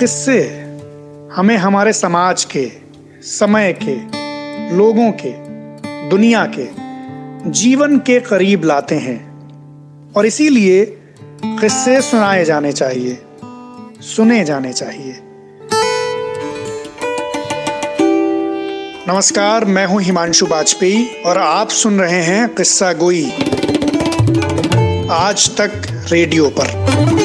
किस्से? हमें हमारे समाज के, समय के, लोगों के, दुनिया के, जीवन के करीब लाते हैं। और इसीलिए किस्से सुनाए जाने चाहिए, सुने जाने चाहिए। नमस्कार, मैं हूँ हिमांशु वाजपेयी और आप सुन रहे हैं किस्सा गोई। आज तक रेडियो पर।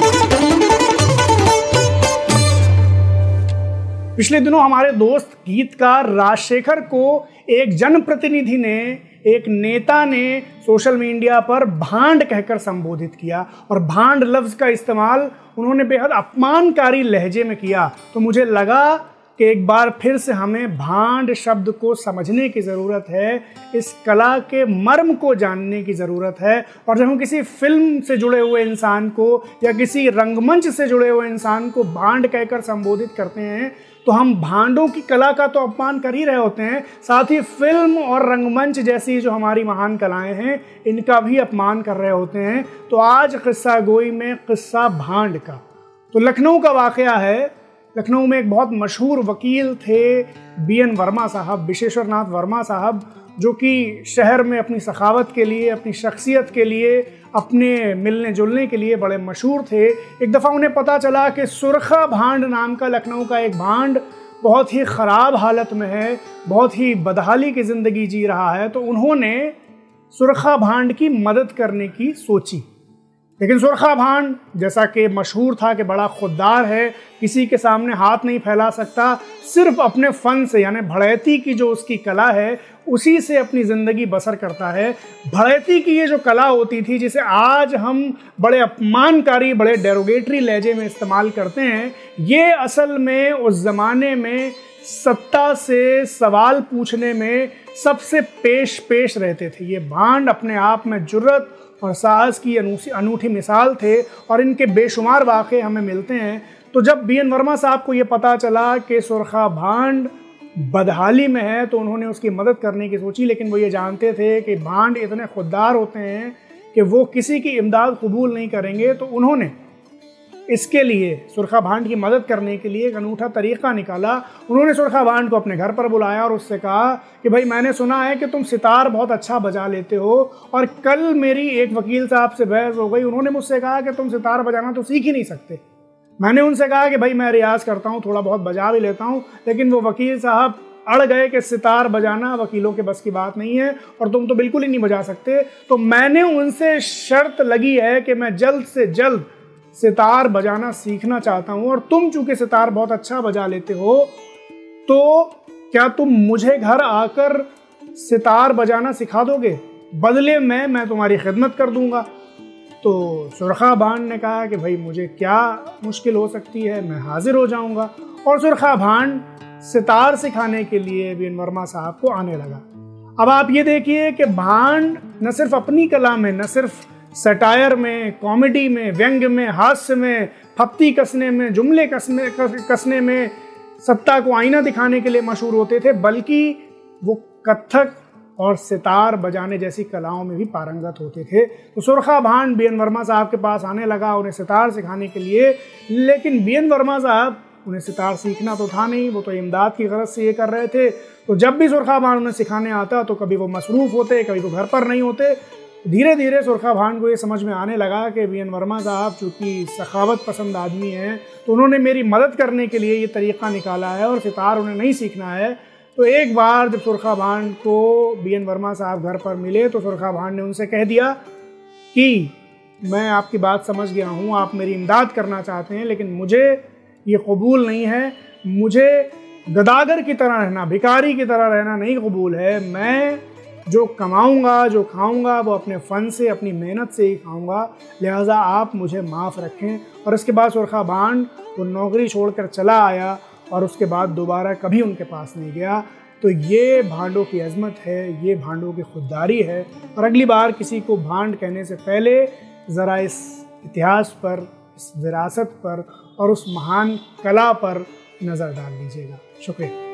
पिछले दिनों हमारे दोस्त गीतकार राजशेखर को एक जनप्रतिनिधि ने, एक नेता ने सोशल मीडिया पर भांड कहकर संबोधित किया और भांड लफ्ज़ का इस्तेमाल उन्होंने बेहद अपमानकारी लहजे में किया। तो मुझे लगा कि एक बार फिर से हमें भांड शब्द को समझने की ज़रूरत है, इस कला के मर्म को जानने की ज़रूरत है और जब हम किसी फ़िल्म से जुड़े हुए इंसान को या किसी रंगमंच से जुड़े हुए इंसान को भांड कहकर संबोधित करते हैं तो हम भांडों की कला का तो अपमान कर ही रहे होते हैं। साथ ही फ़िल्म और रंगमंच जैसी जो हमारी महान कलाएँ हैं, इनका भी अपमान कर रहे होते हैं। तो आज किस्सा गोई में किस्सा भांड का। तो लखनऊ का वाक़ है। लखनऊ में एक बहुत मशहूर वकील थे बी एन वर्मा साहब विशेश्वर नाथ वर्मा साहब। जो कि शहर में अपनी सखावत के लिए, अपनी शख्सियत के लिए, अपने मिलने जुलने के लिए बड़े मशहूर थे। एक दफ़ा उन्हें पता चला कि सुरखा भांड नाम का लखनऊ का एक भांड बहुत ही ख़राब हालत में है, बहुत ही बदहाली की ज़िंदगी जी रहा है तो उन्होंने सुरखा भांड की मदद करने की सोची। लेकिन सुरखा भान, जैसा कि मशहूर था कि बड़ा खुददार है, किसी के सामने हाथ नहीं फैला सकता, सिर्फ़ अपने फ़न से, यानी भड़ैती की जो उसकी कला है, उसी से अपनी ज़िंदगी बसर करता है। भड़ैती की ये जो कला होती थी, जिसे आज हम बड़े अपमानकारी, बड़े डेरोगेटरी लहजे में इस्तेमाल करते हैं, ये असल में उस ज़माने में सत्ता से सवाल पूछने में सबसे पेश पेश रहते थे। ये भांड अपने आप में जुर्रत और साहस की अनूठी मिसाल थे और इनके बेशुमार वाक़े हमें मिलते हैं। तो जब बी एन वर्मा साहब को ये पता चला कि सुरखा भांड बदहाली में है तो उन्होंने उसकी मदद करने की सोची, लेकिन वो ये जानते थे कि भांड इतने खुददार होते हैं कि वो किसी की इमदाद कबूल नहीं करेंगे। तो उन्होंने इसके लिए सुरखा भांड की मदद करने के लिए एक अनूठा तरीक़ा निकाला। उन्होंने सुरखा भांड को अपने घर पर बुलाया और उससे कहा कि भाई, मैंने सुना है कि तुम सितार बहुत अच्छा बजा लेते हो और कल मेरी एक वकील साहब से बहस हो गई। उन्होंने मुझसे कहा कि तुम सितार बजाना तो सीख ही नहीं सकते। मैंने उनसे कहा कि भाई, मैं रियाज़ करता हूँ, थोड़ा बहुत बजा भी लेता हूँ, लेकिन वो वकील साहब अड़ गए कि सितार बजाना वकीलों के बस की बात नहीं है और तुम तो बिल्कुल ही नहीं बजा सकते। तो मैंने उनसे शर्त लगी है कि मैं जल्द से जल्द सितार बजाना सीखना चाहता हूँ और तुम चूँकि सितार बहुत अच्छा बजा लेते हो तो क्या तुम मुझे घर आकर सितार बजाना सिखा दोगे? बदले में मैं तुम्हारी खिदमत कर दूँगा। तो सुरखा भान ने कहा कि भाई, मुझे क्या मुश्किल हो सकती है? मैं हाजिर हो जाऊँगा। और सुरखा भान सितार सिखाने के लिए बीन वर्मा साहब को आने लगा। अब आप ये देखिए कि भांड न सिर्फ़ अपनी कला में, न सिर्फ़ सटायर में, कॉमेडी में, व्यंग्य में, हास्य में, फप्ती कसने में, जुमले कसने कसने में सत्ता को आईना दिखाने के लिए मशहूर होते थे, बल्कि वो कथक और सितार बजाने जैसी कलाओं में भी पारंगत होते थे। तो सुरखा भान बी एन वर्मा साहब के पास आने लगा उन्हें सितार सिखाने के लिए, लेकिन बी एन वर्मा साहब उन्हें सितार सीखना तो था नहीं, वो तो इमदाद की गरज से ये कर रहे थे। तो जब भी सुरखा भान उन्हें सिखाने आता तो कभी वो मसरूफ़ होते, कभी वो घर पर नहीं होते धीरे धीरे सुरखा भान को ये समझ में आने लगा कि बी एन वर्मा साहब, चूँकि सखावत पसंद आदमी हैं तो उन्होंने मेरी मदद करने के लिए ये तरीक़ा निकाला है और सितार उन्हें नहीं सीखना है। तो एक बार जब सुरखा भान को बी एन वर्मा साहब घर पर मिले तो सुरखा भान ने उनसे कह दिया कि, मैं आपकी बात समझ गया हूँ, आप मेरी इमदाद करना चाहते हैं, लेकिन मुझे ये कबूल नहीं है। मुझे गदागर की तरह रहना भिकारी की तरह रहना नहीं कबूल है। मैं जो कमाऊँगा, जो खाऊँगा, वो अपने फ़न से, अपनी मेहनत से ही खाऊँगा। लिहाजा आप मुझे माफ़ रखें। और इसके बाद सुरखा बांड वो नौकरी छोड़कर चला आया और उसके बाद दोबारा कभी उनके पास नहीं गया। तो ये भांडों की अजमत है, ये भांडों की खुददारी है। और अगली बार किसी को भांड कहने से पहले ज़रा इस इतिहास पर, इस विरासत पर और उस महान कला पर नज़र डाल दीजिएगा। शुक्रिया।